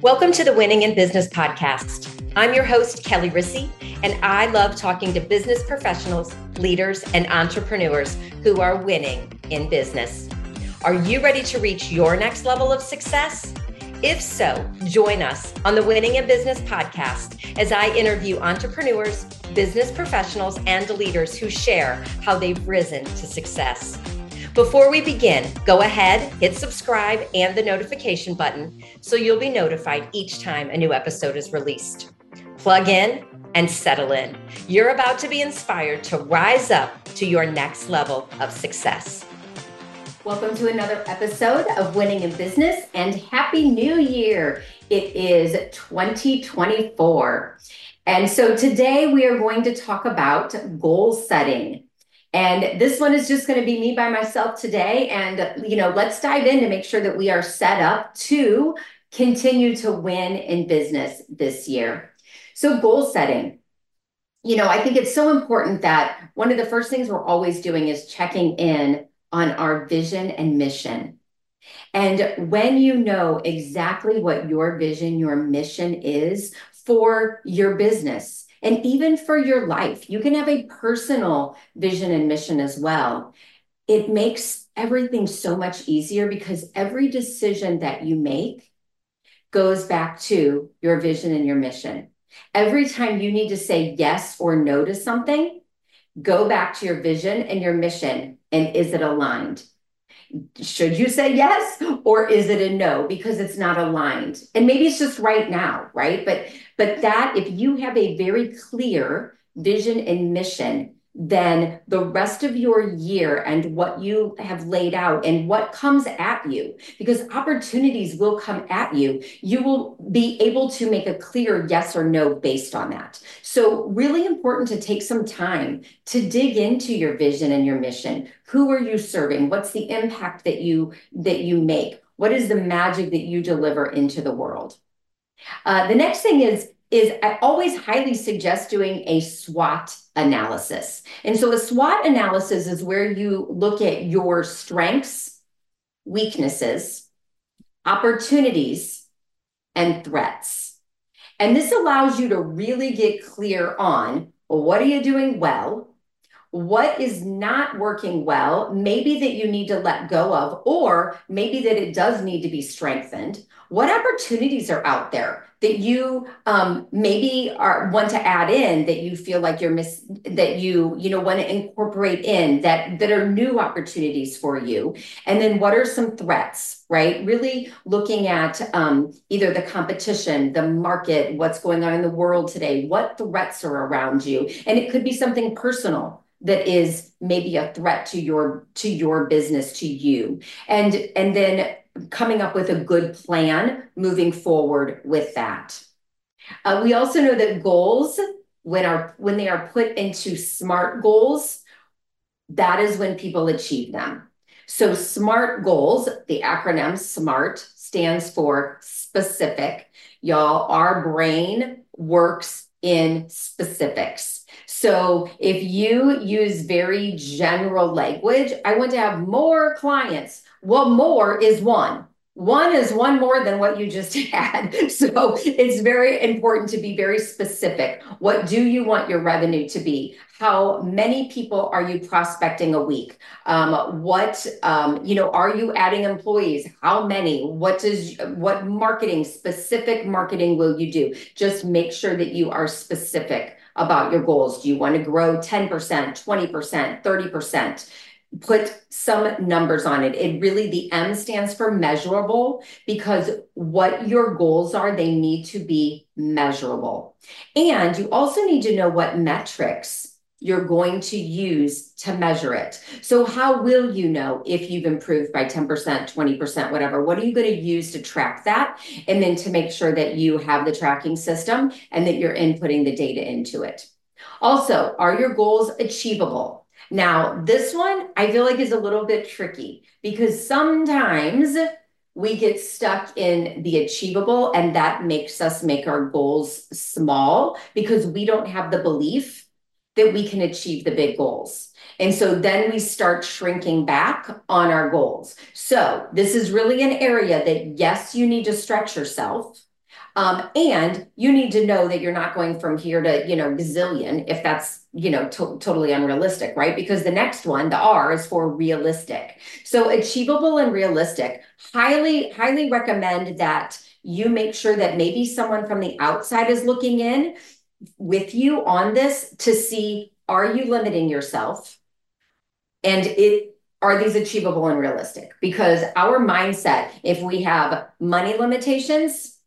Welcome to the Winning in Business podcast. I'm your host, Kelli Risse, and I love talking to business professionals, leaders, and entrepreneurs who are winning in business. Are you ready to reach your next level of success? If so, join us on the Winning in Business podcast as I interview entrepreneurs, business professionals, and leaders who share how they've risen to success. Before we begin, go ahead, hit subscribe and the notification button so you'll be notified each time a new episode is released. Plug in and settle in. You're about to be inspired to rise up to your next level of success. Welcome to another episode of Winning in Business and Happy New Year. It is 2024. And so today we are going to talk about goal setting. And this one is just going to be me by myself today. And, you know, let's dive in to make sure that we are set up to continue to win in business this year. So, goal setting. You know, I think it's so important that one of the first things we're always doing is checking in on our vision and mission. And when you know exactly what your vision, your mission is for your business, and even for your life. You can have a personal vision and mission as well. It makes everything so much easier because every decision that you make goes back to your vision and your mission. Every time you need to say yes or no to something, go back to your vision and your mission. And is it aligned? should you say yes or is it a no because it's not aligned and maybe it's just right now right but but that if you have a very clear vision and mission then the rest of your year and what you have laid out and what comes at you, because opportunities will come at you, you will be able to make a clear yes or no based on that. So, really important to take some time to dig into your vision and your mission. Who are you serving? What's the impact that you that you make? What is the magic that you deliver into the world? Uh, the next thing is is I always highly suggest doing a SWOT analysis. And so a SWOT analysis is where you look at your strengths, weaknesses, opportunities, and threats. And this allows you to really get clear on well, what are you doing well? What is not working well? Maybe that you need to let go of, or maybe that it does need to be strengthened. What opportunities are out there? that you um, maybe are want to add in that you feel like you're miss that you you know want to incorporate in that that are new opportunities for you and then what are some threats right really looking at um, either the competition the market what's going on in the world today what threats are around you and it could be something personal that is maybe a threat to your to your business to you and and then coming up with a good plan moving forward with that. Uh, we also know that goals, when are when they are put into SMART goals, that is when people achieve them. So SMART goals, the acronym SMART stands for specific. Y'all, our brain works in specifics. So if you use very general language, I want to have more clients well, more is one. One is one more than what you just had. So it's very important to be very specific. What do you want your revenue to be? How many people are you prospecting a week? Um, what um, you know, are you adding employees? How many? What does what marketing, specific marketing will you do? Just make sure that you are specific about your goals. Do you want to grow 10%, 20%, 30%? put some numbers on it. It really, the M stands for measurable because what your goals are, they need to be measurable. And you also need to know what metrics you're going to use to measure it. So, how will you know if you've improved by 10%, 20%, whatever? What are you going to use to track that? And then to make sure that you have the tracking system and that you're inputting the data into it. Also, are your goals achievable? Now, this one I feel like is a little bit tricky because sometimes we get stuck in the achievable and that makes us make our goals small because we don't have the belief that we can achieve the big goals. And so then we start shrinking back on our goals. So this is really an area that, yes, you need to stretch yourself. Um, and you need to know that you're not going from here to, you know, gazillion if that's, you know, to- totally unrealistic, right? Because the next one, the R is for realistic. So achievable and realistic. Highly, highly recommend that you make sure that maybe someone from the outside is looking in with you on this to see are you limiting yourself? And it are these achievable and realistic? Because our mindset, if we have money limitations,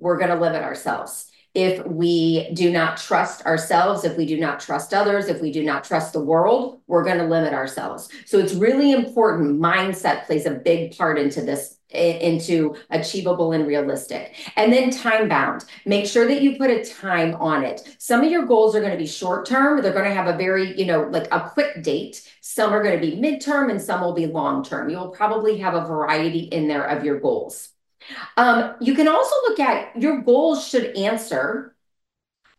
we're going to limit ourselves. If we do not trust ourselves, if we do not trust others, if we do not trust the world, we're going to limit ourselves. So it's really important. Mindset plays a big part into this into achievable and realistic. And then time bound. Make sure that you put a time on it. Some of your goals are going to be short term. They're going to have a very, you know, like a quick date. Some are going to be midterm and some will be long term. You'll probably have a variety in there of your goals. Um, you can also look at your goals should answer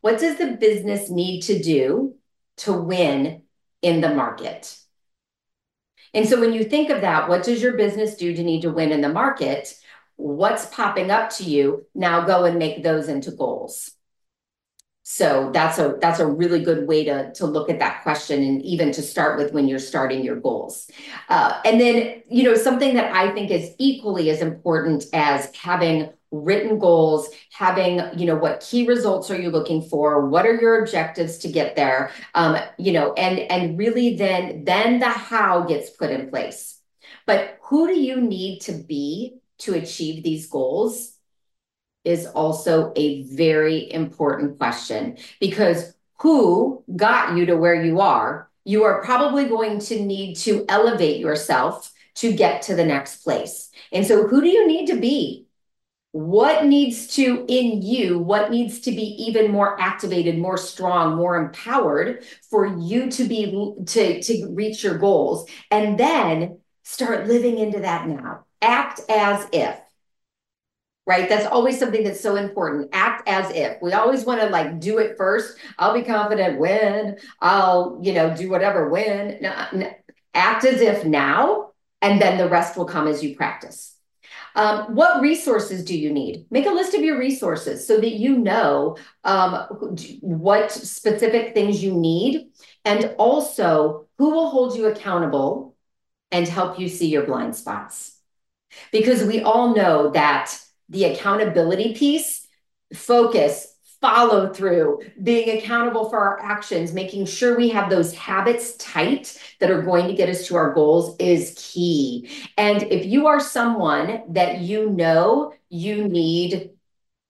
what does the business need to do to win in the market? And so when you think of that, what does your business do to need to win in the market? What's popping up to you? Now go and make those into goals. So that's a that's a really good way to to look at that question and even to start with when you're starting your goals. Uh, and then you know something that I think is equally as important as having written goals having you know what key results are you looking for what are your objectives to get there um, you know and and really then then the how gets put in place but who do you need to be to achieve these goals is also a very important question because who got you to where you are? You are probably going to need to elevate yourself to get to the next place. And so, who do you need to be? What needs to in you, what needs to be even more activated, more strong, more empowered for you to be to, to reach your goals? And then start living into that now. Act as if right? That's always something that's so important. Act as if. We always want to like do it first. I'll be confident when I'll, you know, do whatever when. No, act as if now, and then the rest will come as you practice. Um, what resources do you need? Make a list of your resources so that you know um, what specific things you need and also who will hold you accountable and help you see your blind spots. Because we all know that the accountability piece, focus, follow through, being accountable for our actions, making sure we have those habits tight that are going to get us to our goals is key. And if you are someone that you know you need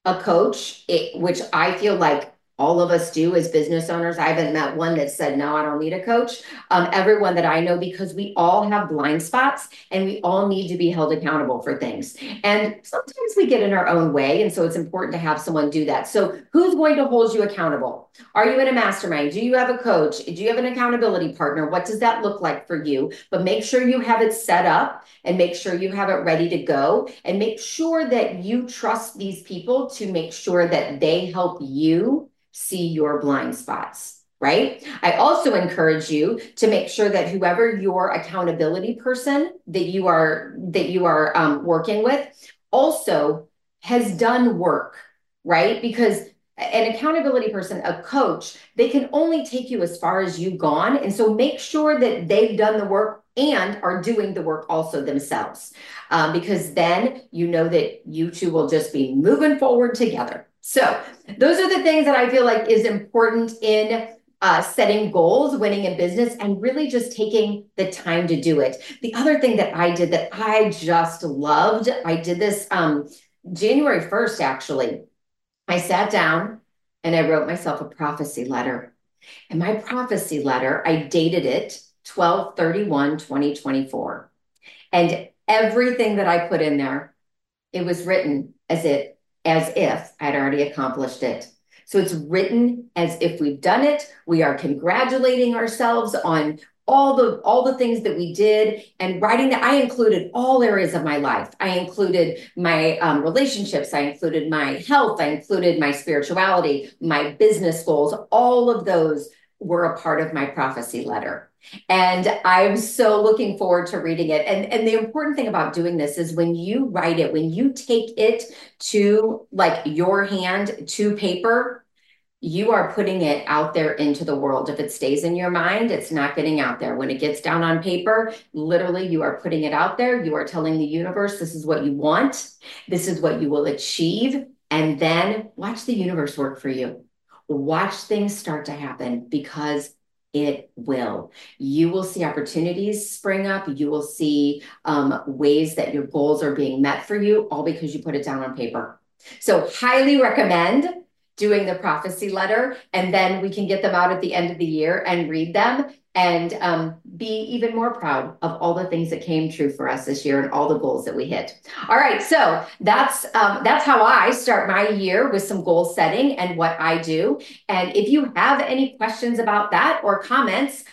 a coach, it, which I feel like all of us do as business owners. I haven't met one that said, no, I don't need a coach. Um, everyone that I know, because we all have blind spots and we all need to be held accountable for things. And sometimes we get in our own way. And so it's important to have someone do that. So, who's going to hold you accountable? Are you in a mastermind? Do you have a coach? Do you have an accountability partner? What does that look like for you? But make sure you have it set up and make sure you have it ready to go and make sure that you trust these people to make sure that they help you see your blind spots, right? I also encourage you to make sure that whoever your accountability person that you are that you are um, working with also has done work, right? Because an accountability person, a coach, they can only take you as far as you've gone. And so make sure that they've done the work and are doing the work also themselves. Um, because then you know that you two will just be moving forward together. So those are the things that I feel like is important in uh, setting goals, winning in business, and really just taking the time to do it. The other thing that I did that I just loved, I did this um, January 1st, actually. I sat down and I wrote myself a prophecy letter. And my prophecy letter, I dated it 12 31 2024. And everything that I put in there, it was written as it as if I'd already accomplished it. So it's written as if we've done it. We are congratulating ourselves on all the all the things that we did and writing that. I included all areas of my life. I included my um, relationships. I included my health. I included my spirituality my business goals. All of those were a part of my prophecy letter And I'm so looking forward to reading it. And, and the important thing about doing this is when you write it, when you take it to like your hand to paper, you are putting it out there into the world. If it stays in your mind, it's not getting out there. When it gets down on paper, literally, you are putting it out there. You are telling the universe, this is what you want, this is what you will achieve. And then watch the universe work for you. Watch things start to happen because it will. You will see opportunities spring up. You will see um, ways that your goals are being met for you, all because you put it down on paper. So, highly recommend doing the prophecy letter, and then we can get them out at the end of the year and read them and um, be even more proud of all the things that came true for us this year and all the goals that we hit. All right, so that's um, that's how I start my year with some goal setting and what I do. And if you have any questions about that or comments,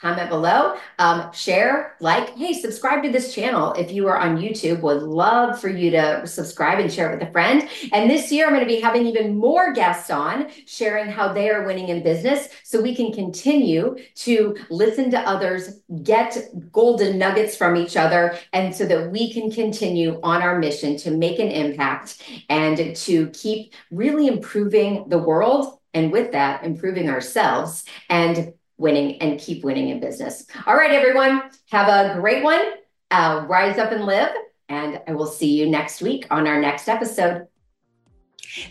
comment below, um, share, like, hey, subscribe to this channel if you are on YouTube. Would love for you to subscribe and share it with a friend. And this year, I'm going to be having even more guests on sharing how they are winning in business so we can continue to listen to others, get golden nuggets from each other, and so that we can continue on our mission to make an impact and to keep really improving the world. And with that, improving ourselves and winning and keep winning in business. All right, everyone, have a great one. Uh, rise up and live. And I will see you next week on our next episode.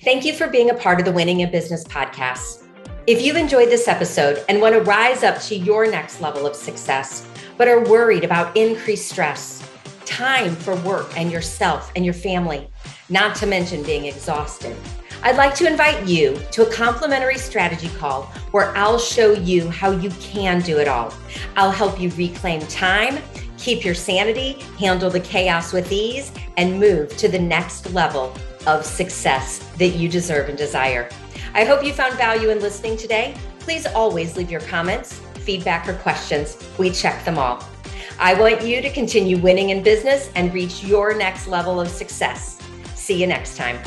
Thank you for being a part of the Winning in Business podcast. If you've enjoyed this episode and want to rise up to your next level of success, but are worried about increased stress, time for work and yourself and your family, not to mention being exhausted, I'd like to invite you to a complimentary strategy call where I'll show you how you can do it all. I'll help you reclaim time, keep your sanity, handle the chaos with ease, and move to the next level of success that you deserve and desire. I hope you found value in listening today. Please always leave your comments, feedback, or questions. We check them all. I want you to continue winning in business and reach your next level of success. See you next time.